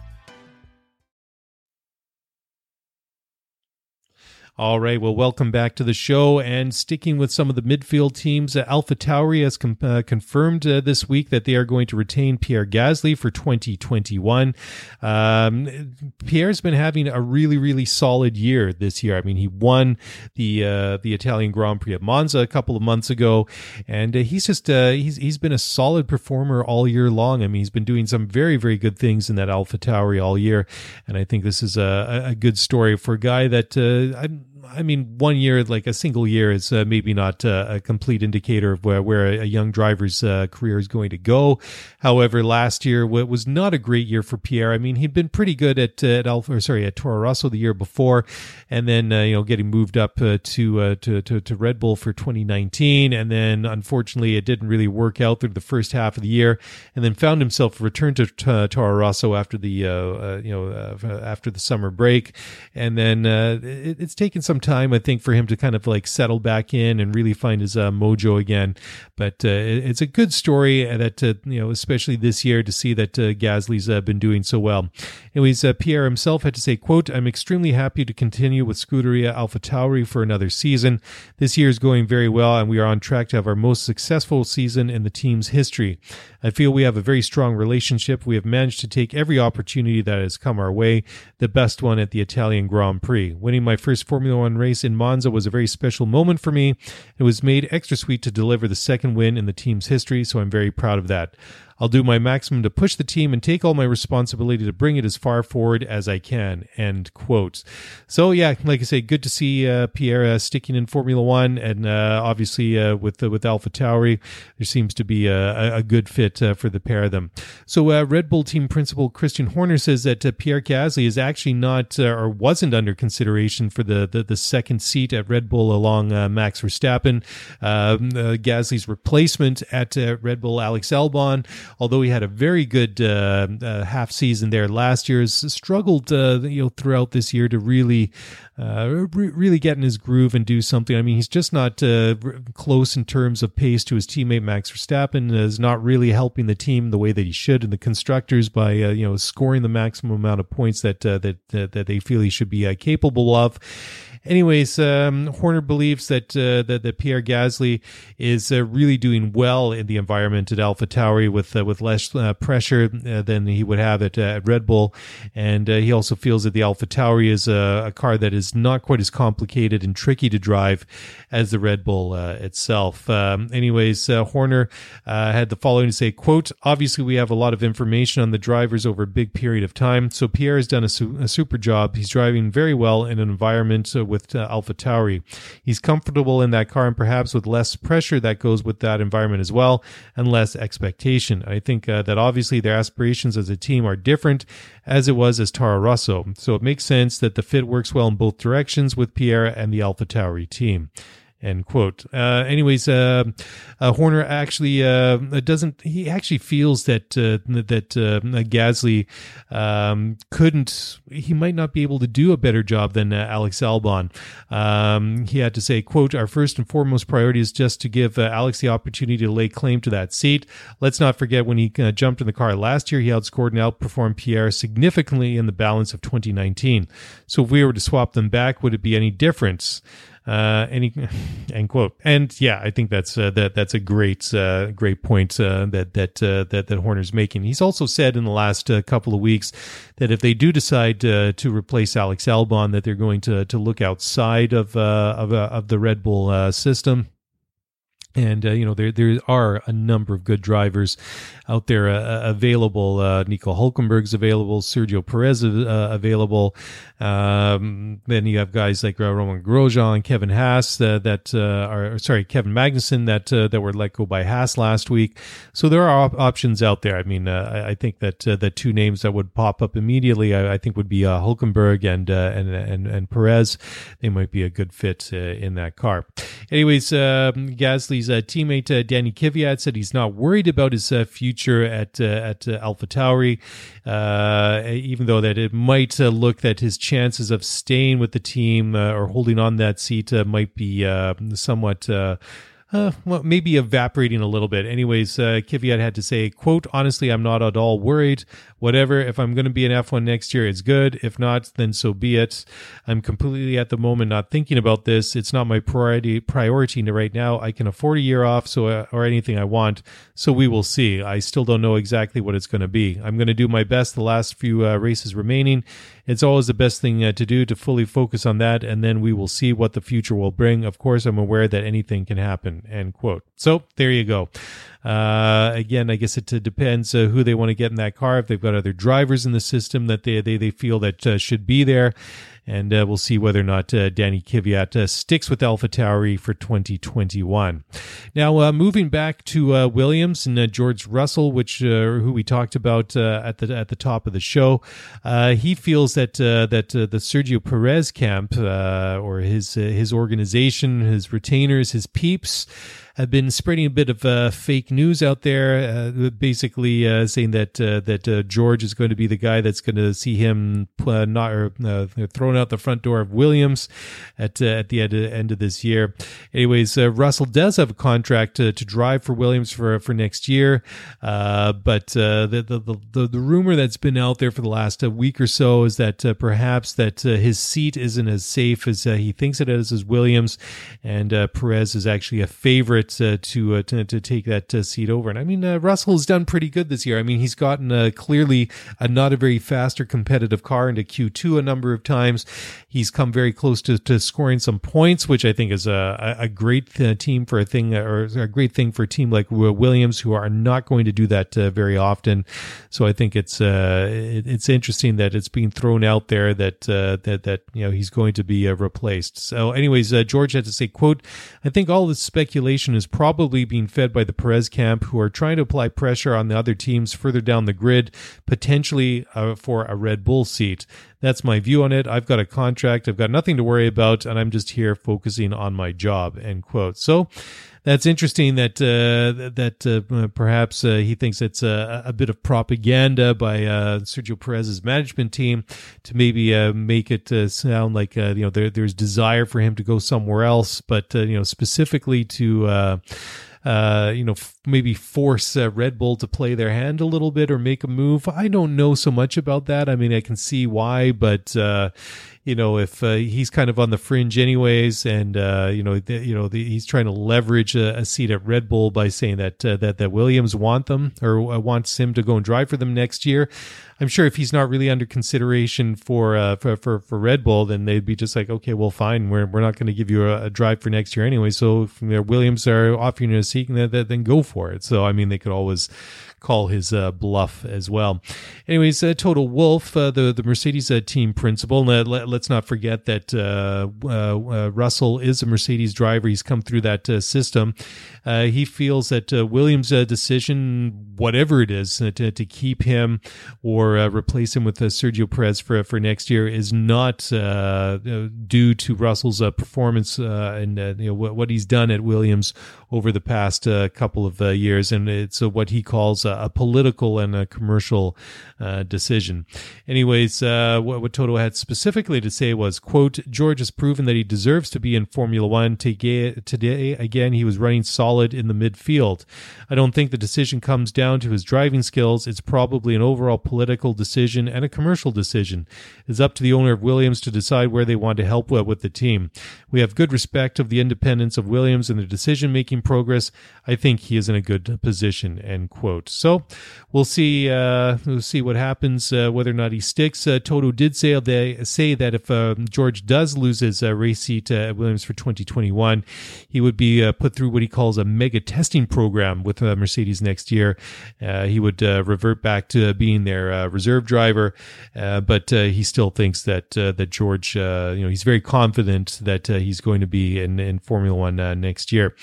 All right. Well, welcome back to the show. And sticking with some of the midfield teams, uh, Alpha Tauri has com- uh, confirmed uh, this week that they are going to retain Pierre Gasly for 2021. Um, Pierre's been having a really, really solid year this year. I mean, he won the uh, the Italian Grand Prix at Monza a couple of months ago, and uh, he's just uh, he's he's been a solid performer all year long. I mean, he's been doing some very, very good things in that Alpha Tauri all year, and I think this is a, a good story for a guy that I I mean, one year, like a single year, is uh, maybe not uh, a complete indicator of where, where a young driver's uh, career is going to go. However, last year was not a great year for Pierre. I mean, he'd been pretty good at at Alfa, sorry, at Toro Rosso the year before, and then uh, you know getting moved up uh, to, uh, to, to to Red Bull for 2019, and then unfortunately it didn't really work out through the first half of the year, and then found himself returned to Toro Rosso after the you know after the summer break, and then it, it's taken some some time, I think, for him to kind of like settle back in and really find his uh, mojo again. But uh, it's a good story that uh, you know, especially this year, to see that uh, Gasly's uh, been doing so well. Anyways, uh, Pierre himself had to say, "quote I'm extremely happy to continue with Scuderia Alpha Tauri for another season. This year is going very well, and we are on track to have our most successful season in the team's history. I feel we have a very strong relationship. We have managed to take every opportunity that has come our way. The best one at the Italian Grand Prix. Winning my first Formula One race in Monza was a very special moment for me. It was made extra sweet to deliver the second win in the team's history, so I'm very proud of that. I'll do my maximum to push the team and take all my responsibility to bring it as far forward as I can. End quote. So yeah, like I say, good to see uh, Pierre uh, sticking in Formula One, and uh, obviously uh, with with Alpha Tauri, there seems to be a, a good fit uh, for the pair of them. So uh, Red Bull team principal Christian Horner says that Pierre Gasly is actually not or wasn't under consideration for the, the, the second seat at Red Bull along Max Verstappen. Um, Gasly's replacement at Red Bull, Alex Albon although he had a very good uh, uh, half season there last year, has struggled uh, you know throughout this year to really uh, re- really get in his groove and do something. I mean, he's just not uh, close in terms of pace to his teammate Max Verstappen. Is not really helping the team the way that he should, and the constructors by uh, you know scoring the maximum amount of points that that that they feel he should be capable of. Anyways, um, Horner believes that, uh, that that Pierre Gasly is uh, really doing well in the environment at Alpha Tauri with uh, with less uh, pressure uh, than he would have at, uh, at Red Bull, and he also feels that the Alpha Tauri is a, a, car that is not quite as complicated and tricky to drive as the Red Bull itself. Um, anyways, Horner had the following to say: "quote Obviously, we have a lot of information on the drivers over a big period of time, so Pierre has done a, su- a super job. He's driving very well in an environment." With uh, Alpha Tauri. He's comfortable in that car and perhaps with less pressure that goes with that environment as well and less expectation. I think uh, that obviously their aspirations as a team are different as it was as Toro Rosso. So it makes sense that the fit works well in both directions with Pierre and the Alpha Tauri team. End quote. Uh, anyways, uh, uh, Horner actually uh, doesn't. He actually feels that uh, that uh, Gasly um, couldn't. He might not be able to do a better job than Alex Albon. Um, he had to say, "quote Our first and foremost priority is just to give Alex the opportunity to lay claim to that seat. Let's not forget when he jumped in the car last year, he outscored and outperformed Pierre significantly in the balance of 2019. So if we were to swap them back, would it be any difference?" Uh, any *laughs* end quote. And yeah, I think that's uh, that that's a great uh, great point uh, that that uh, that that Horner's making. He's also said in the last uh, couple of weeks that if they do decide uh, to replace Alex Albon, that they're going to to look outside of uh, of, uh, of the Red Bull uh, system and uh, you know there there are a number of good drivers out there uh, uh available. Uh, Nico Hulkenberg's available, Sergio Perez uh, available. Um, then you have guys like uh, Romain Grosjean, Kevin Haas that are sorry Kevin Magnussen that that were let go by Haas last week. So there are op- options out there. I mean, I, I, think that the two names that would pop up immediately, I, I think would be Hulkenberg and and and and Perez. They might be a good fit in that car. Anyways, um, Gasly his teammate Danny Kvyat said he's not worried about his uh, future at uh, at uh, Alpha Tauri, uh, even though that it might look that his chances of staying with the team or holding on that seat might be somewhat uh, well, maybe evaporating a little bit. Anyways, uh, Kvyat had to say, quote, honestly, I'm not at all worried. Whatever, if I'm going to be an F1 next year, it's good. If not, then so be it. I'm completely at the moment not thinking about this. It's not my priority priority right now. I can afford a year off so uh, or anything I want. So we will see. I still don't know exactly what it's going to be. I'm going to do my best the last few uh, races remaining. It's always the best thing uh, to do to fully focus on that, and then we will see what the future will bring. Of course, I'm aware that anything can happen. End quote. So there you go. Uh, again, I guess it uh, depends uh, who they want to get in that car. If they've got other drivers in the system that they they, they feel that uh, should be there, and uh, we'll see whether or not uh, Danny Kvyat uh, sticks with Alpha Tauri for 2021. Now, uh, moving back to uh, Williams and uh, George Russell, which who we talked about at the at the top of the show, he feels that that the Sergio Perez camp or his his organization, his retainers, his peeps have been spreading a bit of uh, fake news out there, uh, basically uh, saying that uh, that uh, George is going to be the guy that's going to see him uh, not or, thrown out the front door of Williams at at the end of, end of this year. Anyways, Russell does have a contract to, to drive for Williams for for next year, but the, the, the the rumor that's been out there for the last week or so is that perhaps that his seat isn't as safe as he thinks it is as Williams, and Perez is actually a favorite uh, to, uh, to, to take that uh, seat over. And I mean, uh, Russell's done pretty good this year. I mean, he's gotten clearly a not a very fast or competitive car into Q2 a number of times. He's come very close to, to scoring some points, which I think is a, a great team for a thing or a great thing for a team like Williams, who are not going to do that very often. So I think it's it, it's interesting that it's being thrown out there that that that you know he's going to be replaced. So, anyways, George had to say, "quote I think all this speculation is probably being fed by the Perez camp, who are trying to apply pressure on the other teams further down the grid, potentially uh, for a Red Bull seat. That's my view on it. I've got a contract. I've got nothing to worry about, and I'm just here focusing on my job. End quote. So that's interesting that uh, that uh, perhaps uh, he thinks it's a, a, bit of propaganda by Sergio Perez's management team to maybe make it sound like you know there, there's desire for him to go somewhere else, but you know specifically to. Uh, you know, f- maybe force uh, Red Bull to play their hand a little bit or make a move. I don't know so much about that. I mean, I can see why, but uh, you know, if uh, he's kind of on the fringe anyways, and uh, you know, the, you know, the, he's trying to leverage a, a, seat at Red Bull by saying that uh, that that Williams want them or uh, wants him to go and drive for them next year. I'm sure if he's not really under consideration for uh, for, for, for Red Bull, then they'd be just like, okay, well, fine, we're we're not going to give you a, a, drive for next year anyway. So if Williams are offering you a seat, then, then go for it. So I mean, they could always call his uh, bluff as well. Anyways, uh, Toto Wolff, uh, the the Mercedes uh, team principal. let, us not forget that Russell is a Mercedes driver. He's come through that system. Uh, he feels that uh, Williams' uh, decision, whatever it is, to, to keep him or replace him with Sergio Perez for for next year, is not due to Russell's performance and you know what, what he's done at Williams over the past couple of years, and it's what he calls a, political and a commercial uh, decision. Anyways, uh, what, what, Toto had specifically to say was, quote, George has proven that he deserves to be in Formula One. Today, again, he was running solid in the midfield. I don't think the decision comes down to his driving skills. It's probably an overall political decision and a commercial decision. It's up to the owner of Williams to decide where they want to help with the team. We have good respect of the independence of Williams and the decision making progress. I think he is in a good position, end quote. So we'll see. Uh, we'll see what happens. Uh, whether or not he sticks. Uh, Toto did say they say that if um, George does lose his uh, race seat at Williams for 2021, he would be uh, put through what he calls mega testing program with uh, Mercedes next year. he would revert back to being their reserve driver, but he still thinks that that George, you know, he's very confident that he's going to be in, in Formula One next year.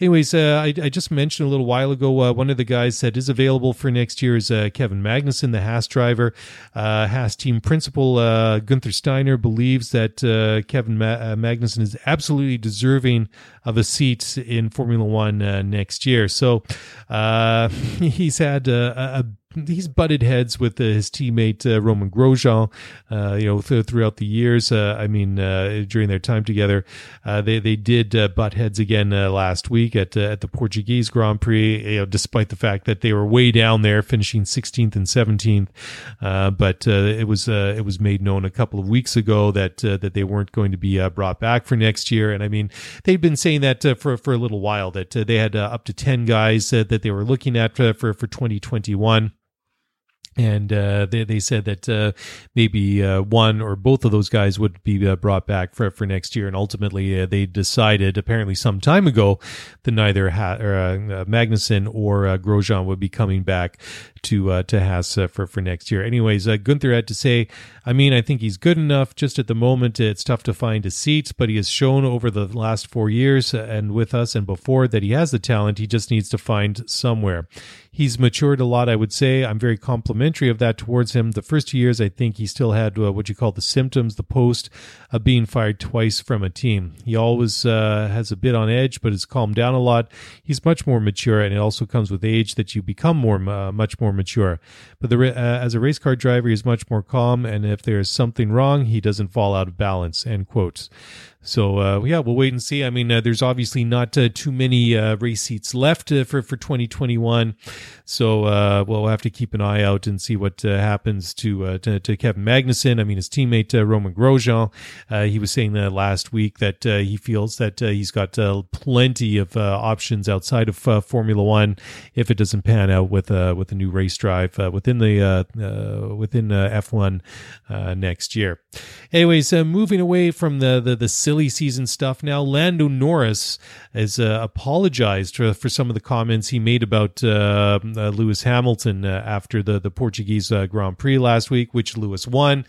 Anyways, I, I, just mentioned a little while ago. one of the guys that is available for next year is uh, Kevin Magnussen, the Haas driver. Uh, Haas team principal uh, Gunther Steiner believes that uh, Kevin Ma- uh, Magnussen is absolutely deserving of a seat in Formula One uh, next year. So *laughs* he's had a, a he's butted heads with uh, his teammate uh, Romain Grosjean, uh, you know, th- throughout the years. Uh, I mean, uh, during their time together, uh, they they did butt heads again last week at at the Portuguese Grand Prix. You know, despite the fact that they were way down there, finishing 16th and 17th, but it was it was made known a couple of weeks ago that that they weren't going to be brought back for next year. And I mean, they've been saying that for for a little while that they had up to 10 guys that they were looking at for for 2021 and uh, they they said that uh, maybe uh, one or both of those guys would be uh, brought back for for next year, and ultimately uh, they decided apparently some time ago that neither ha- or, uh, Magnussen or Grosjean would be coming back to uh, to Haas uh, for for next year. Anyways, uh, Gunther had to say, I mean, I think he's good enough. Just at the moment, it's tough to find a seat, but he has shown over the last four years uh, and with us and before that he has the talent. He just needs to find somewhere. He's matured a lot, I would say. I'm very complimentary of that towards him. The first two years, I think he still had uh, what you call the symptoms, the post of being fired twice from a team. He always uh, has a bit on edge, but has calmed down a lot. He's much more mature, and it also comes with age that you become more, much more mature. But the, uh, as a race car driver, he's much more calm, and if there is something wrong, he doesn't fall out of balance. End quotes. So uh, yeah, we'll wait and see. I mean, uh, there's obviously not uh, too many uh, race seats left uh, for for 2021, so uh, we'll have to keep an eye out and see what uh, happens to, uh, to, to Kevin Magnussen. I mean, his teammate uh, Romain Grosjean, he was saying last week that he feels that he's got plenty of options outside of Formula One if it doesn't pan out with with a new race drive within the within F1 next year. Anyways, moving away from the the, the silly season stuff now. Lando Norris has uh, apologized for, for some of the comments he made about uh, uh, Lewis Hamilton uh, after the, the Portuguese uh, Grand Prix last week, which Lewis won.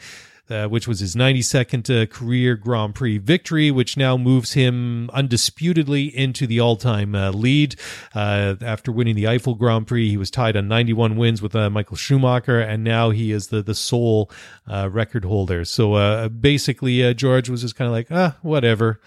Uh, which was his 92nd uh, career Grand Prix victory, which now moves him undisputedly into the all time uh, lead. Uh, after winning the Eifel Grand Prix, he was tied on 91 wins with uh, Michael Schumacher, and now he is the, the sole record holder. So basically, George was just kind of like, ah, whatever.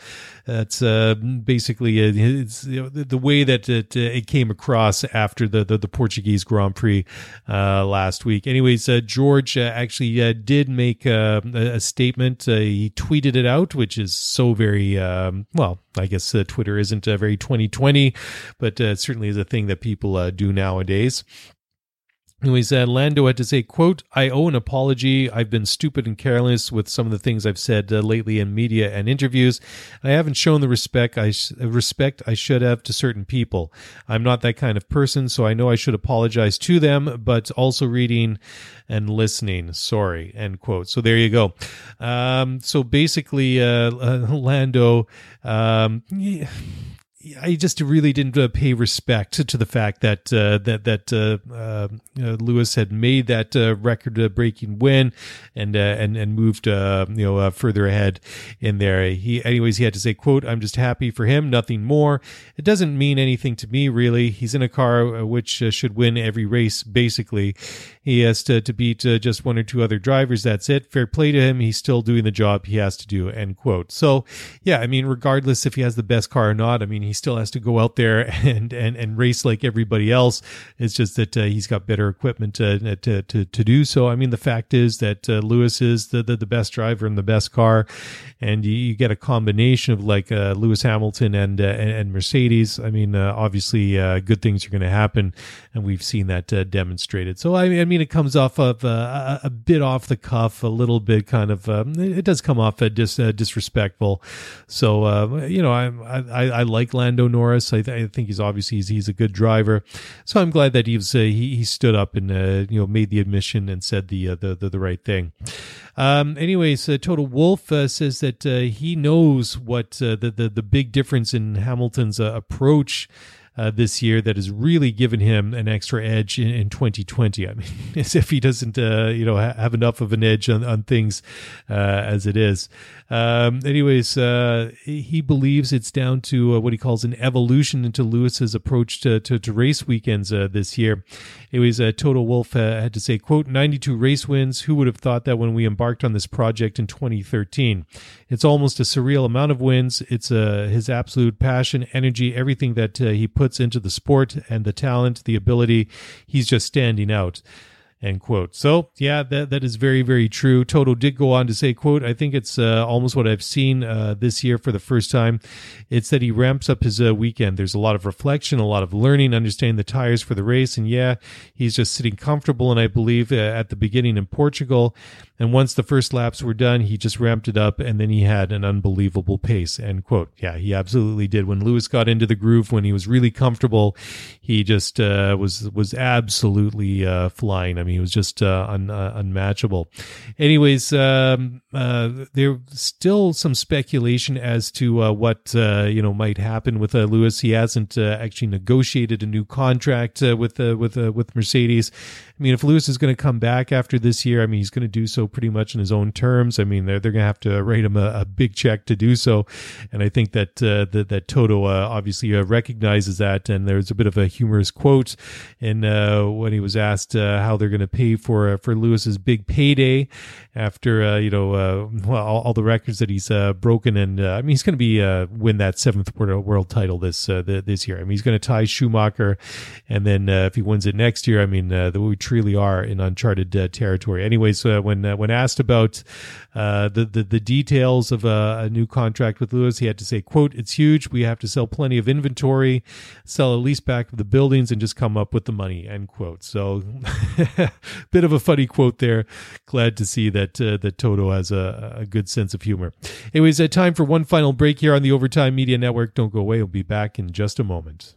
That's uh, basically uh, it's, you know, the way that it, uh, it came across after the, the, the Portuguese Grand Prix uh, last week. Anyways, uh, George actually did make a, a statement. he tweeted it out, which is so very um, well. I guess Twitter isn't very 2020, but certainly is a thing that people do nowadays. Anyways, said Lando had to say, quote, I owe an apology. I've been stupid and careless with some of the things I've said uh, lately in media and interviews. I haven't shown the respect I, sh- respect I should have to certain people. I'm not that kind of person, so I know I should apologize to them, but also reading and listening. Sorry, end quote. So there you go. Um, so basically, uh, Lando, um, yeah, I just really didn't uh, pay respect to, the fact that uh, that that uh, uh, uh Lewis had made that uh, record-breaking win and and and moved you know further ahead in there. He, anyways, he had to say, "quote I'm just happy for him, nothing more. It doesn't mean anything to me, really. He's in a car which should win every race, basically. He has to to beat just one or two other drivers. That's it. Fair play to him. He's still doing the job he has to do." End quote. So, yeah, I mean, regardless if he has the best car or not, I mean, he still has to go out there *laughs* and and, and race like everybody else. It's just that uh, he's got better equipment to, to, to to do so. I mean, the fact is that uh, Lewis is the, the, the best driver in the best car, and you, you get a combination of like uh, Lewis Hamilton and, uh, and, and Mercedes. I mean, uh, obviously, uh, good things are going to happen, and we've seen that demonstrated. So I, I mean, it comes off of a, a, bit off the cuff, a little bit kind of. Um, it does come off dis, disrespectful. So you know, I I, I like Lando Norris. I, th- I think he's obviously he's, he's, a good driver, so I'm glad that he uh, he, he stood up and uh, you know made the admission and said the uh, the, the, the right thing. Um, anyways, uh, Toto Wolff uh, says that uh, he knows what the, the the big difference in Hamilton's approach uh, this year that has really given him an extra edge in, in 2020. I mean, *laughs* as if he doesn't, uh, you know, ha- have enough of an edge on, on things uh, as it is. Um, anyways, uh, he believes it's down to uh, what he calls an evolution into Lewis's approach to, to, to race weekends uh, this year. Anyways, Toto Wolff had to say, quote, 92 race wins. Who would have thought that when we embarked on this project in 2013? It's almost a surreal amount of wins. It's his absolute passion, energy, everything that he puts into the sport and the talent, the ability. He's just standing out. End quote. So yeah, that that is very very true. Toto did go on to say, "quote I think it's uh, almost what I've seen uh, this year for the first time. It's that he ramps up his uh, weekend. There's a lot of reflection, a lot of learning, understanding the tires for the race, and yeah, he's just sitting comfortable. And I believe uh, at the beginning in Portugal, and once the first laps were done, he just ramped it up, and then he had an unbelievable pace." End quote. Yeah, he absolutely did. When Lewis got into the groove, when he was really comfortable, he just uh, was was absolutely uh, flying. I mean he was just uh, un, uh, unmatchable. Anyways, um, uh, there's still some speculation as to uh, what you know might happen with Lewis. He hasn't actually negotiated a new contract with with with Mercedes. I mean, if Lewis is going to come back after this year, I mean, he's going to do so pretty much in his own terms. I mean, they're they're going to have to write him a, a, big check to do so, and I think that uh, that, that Toto uh, obviously uh, recognizes that. And there's a bit of a humorous quote in when he was asked how they're going to pay for uh, for Lewis's big payday after uh, you know uh, well all, all, the records that he's uh, broken, and uh, I mean he's going to be uh, win that seventh world title this the, this year. I mean he's going to tie Schumacher, and then if he wins it next year, I mean we truly are in uncharted territory. Anyways, when when asked about the, the, the details of a, new contract with Lewis, he had to say, "quote It's huge. We have to sell plenty of inventory, sell a lease back of the buildings, and just come up with the money." End quote. So, *laughs* bit of a funny quote there. Glad to see that uh, that Toto has a, a, good sense of humor. Anyways, uh, time for one final break here on the Overtime Media Network. Don't go away. We'll be back in just a moment.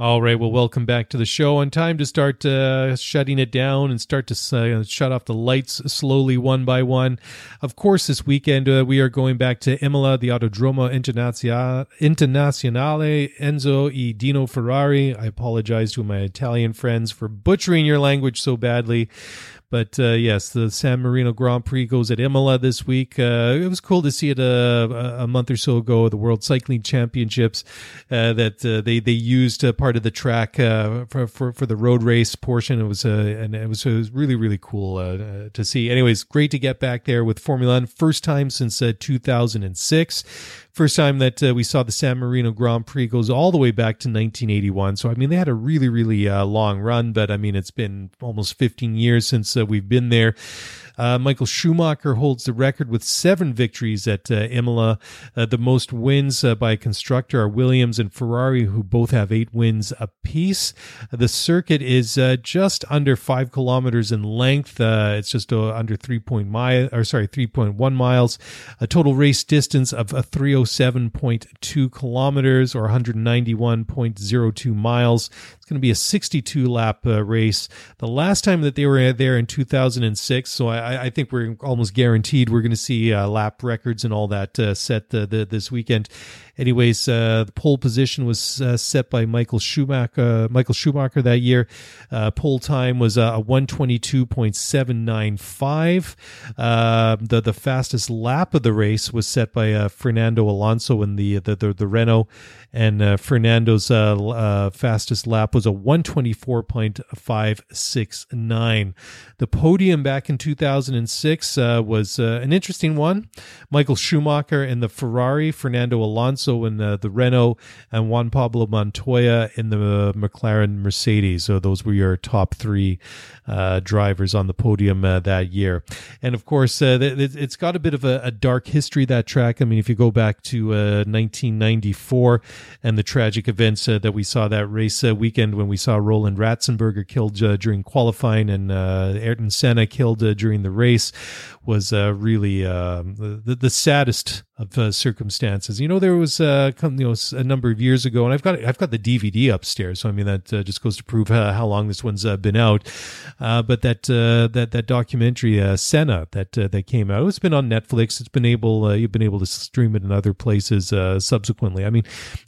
All right. Well, welcome back to the show. On time to start uh, shutting it down and start to uh, shut off the lights slowly, one by one. Of course, this weekend uh, we are going back to Imola, the Autodromo Internazionale Enzo e Dino Ferrari. I apologize to my Italian friends for butchering your language so badly. But uh, yes, the San Marino Grand Prix goes at Imola this week. Uh, it was cool to see it uh, a, a month or so ago, the World Cycling Championships, uh, that uh, they they used a part of the track for, for, for the road race portion. It was and it was, it was really really cool to see. Anyways, great to get back there with Formula One, first time since 2006. First time that uh, we saw the San Marino Grand Prix goes all the way back to 1981. So, I mean, they had a really, really uh, long run, but I mean, it's been almost 15 years since uh, we've been there. Uh, Michael Schumacher holds the record with seven victories at uh, Imola. Uh, the most wins uh, by a constructor are Williams and Ferrari, who both have eight wins apiece. The circuit is uh, just under five kilometers in length. It's just under three point mile, or sorry, three point one miles. A total race distance of three hundred oh seven point two kilometers, or one hundred ninety one point zero two miles going to be a 62 lap uh, race. The last time that they were there in 2006, so I, I think we're almost guaranteed we're going to see uh, lap records and all that uh, set the, the, this weekend. Anyways, uh, the pole position was uh, set by Michael Schumacher. Michael Schumacher that year. Uh, pole time was a 122.795. the the fastest lap of the race was set by Fernando Alonso in the the the, the Renault, and Fernando's fastest lap was a 124.569. The podium back in 2006 uh, was an interesting one. Michael Schumacher in the Ferrari, Fernando Alonso in the, the Renault, and Juan Pablo Montoya in the McLaren Mercedes. So those were your top three uh, drivers on the podium uh, that year. And of course, uh, it's got a bit of a, a, dark history, that track. I mean, if you go back to 1994 uh, and the tragic events that we saw that race weekend, when we saw Roland Ratzenberger killed uh, during qualifying and uh, Ayrton Senna killed uh, during the race was uh, really um, the, the saddest of uh, circumstances. You know, there was uh, you know a number of years ago, and I've got I've got the DVD upstairs, so I mean that uh, just goes to prove uh, how long this one's uh, been out. Uh, but that that that documentary Senna that that came out, it's been on Netflix. It's been able you've been able to stream it in other places subsequently. I mean,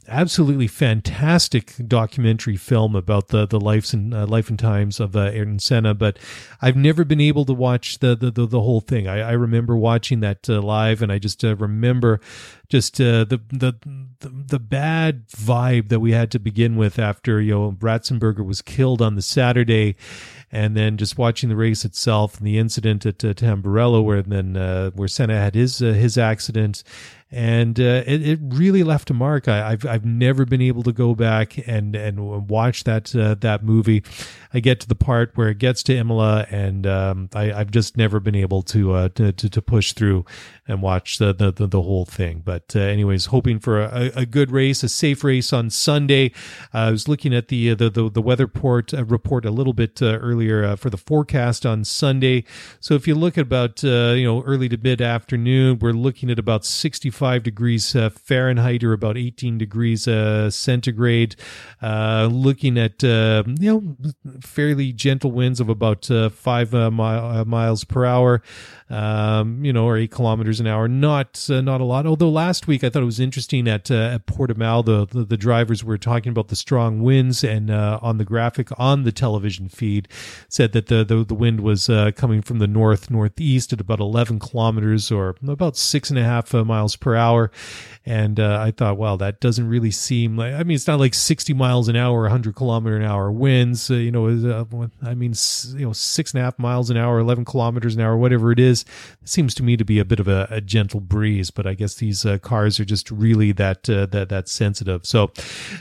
absolutely fantastic documentary film about the the lives and life and times of Ayrton Senna. But I've never been able to watch the the the, the whole thing. I, I remember watching that live, and I just remember remember just uh, the, the the the bad vibe that we had to begin with after you know Ratzenberger was killed on the Saturday, and then just watching the race itself and the incident at uh, Tamburello where then uh, where Senna had his uh, his accident, and uh, it, it really left a mark. I, have I've never been able to go back and and watch that uh, that movie. I get to the part where it gets to Imola, and um, I, have just never been able to, uh, to, to push through and watch the the, the, the whole thing. But uh, anyways, hoping for a, a, good race, a safe race on Sunday. I was looking at the the the, the weather report uh, report a little bit uh, earlier for the forecast on Sunday. So if you look at about you know early to mid afternoon, we're looking at about 65 degrees Fahrenheit or about 18 degrees centigrade. looking at you know fairly gentle winds of about uh, five uh, mi- uh, miles per hour, um, you know, or eight kilometers an hour. Not uh, not a lot. Although last week I thought it was interesting at uh, at Portimao, the, the, the drivers were talking about the strong winds, and uh, on the graphic on the television feed said that the the, the wind was coming from the north northeast at about 11 kilometers or about six and a half miles per per hour. And uh, I thought, wow, that doesn't really seem like. I mean, it's not like 60 miles an hour, 100 kilometer an hour winds. Uh, you know, uh, I mean, you know, six and a half miles an hour, 11 kilometers an hour, whatever it is. It seems to me to be a bit of a, a gentle breeze. But I guess these uh, cars are just really that uh, that that sensitive. So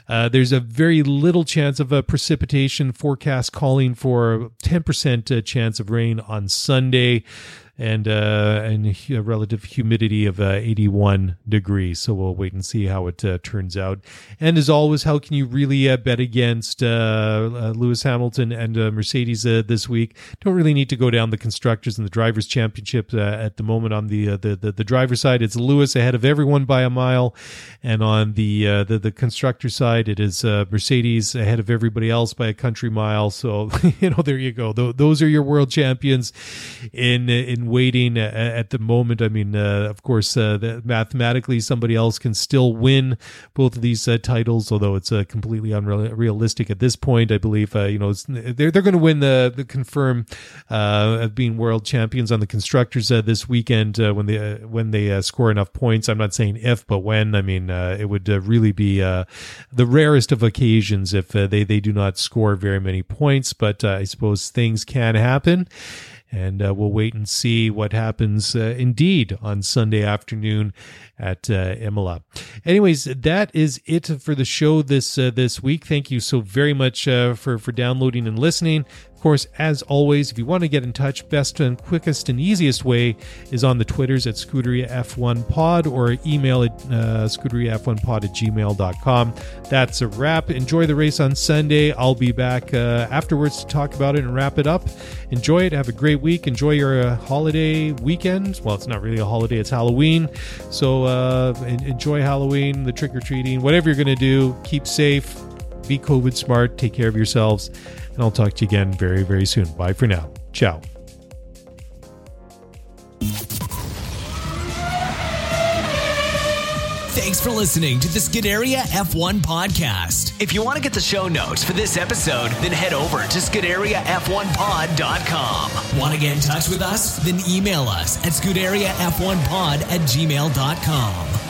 uh, there's a very little chance of a precipitation forecast calling for 10% chance of rain on Sunday and uh, and a relative humidity of uh, 81 degrees. So we'll wait and see how it uh, turns out. And as always, how can you really uh, bet against uh, uh, Lewis Hamilton and Mercedes this week? Don't really need to go down the constructors and the drivers' championship at the moment. On the, the the the driver's side, it's Lewis ahead of everyone by a mile, and on the the, the constructor side, it is Mercedes ahead of everybody else by a country mile. So *laughs* you know, there you go. those are your world champions in in waiting at the moment. I mean, uh, of course, uh, mathematically, somebody else can still win both of these uh, titles, although it's uh, completely unrealistic at this point. I believe, uh, you know, they're they're going to win the the confirm of being world champions on the constructors this weekend when they when they score enough points. I'm not saying if, but when. I mean, it would really be the rarest of occasions if they they do not score very many points. But I suppose things can happen and uh, we'll wait and see what happens uh, indeed on Sunday afternoon at uh, Imola. Anyways, that is it for the show this uh, this week. Thank you so very much uh, for for downloading and listening. Of course, as always, if you want to get in touch, best and quickest and easiest way is on the Twitters at Scuderia F1 Pod or email at uh, ScuderiaF1Pod at gmail.com. That's a wrap. Enjoy the race on Sunday. I'll be back uh, afterwards to talk about it and wrap it up. Enjoy it. Have a great week. Enjoy your uh, holiday weekend. Well, it's not really a holiday, it's Halloween. So uh, enjoy Halloween, the trick or treating, whatever you're going to do. Keep safe. Be COVID smart. Take care of yourselves and I'll talk to you again very, very soon. Bye for now. Ciao. Thanks for listening to the Scuderia F1 podcast. If you want to get the show notes for this episode, then head over to ScuderiaF1pod.com. Want to get in touch with us? Then email us at ScuderiaF1pod at gmail.com.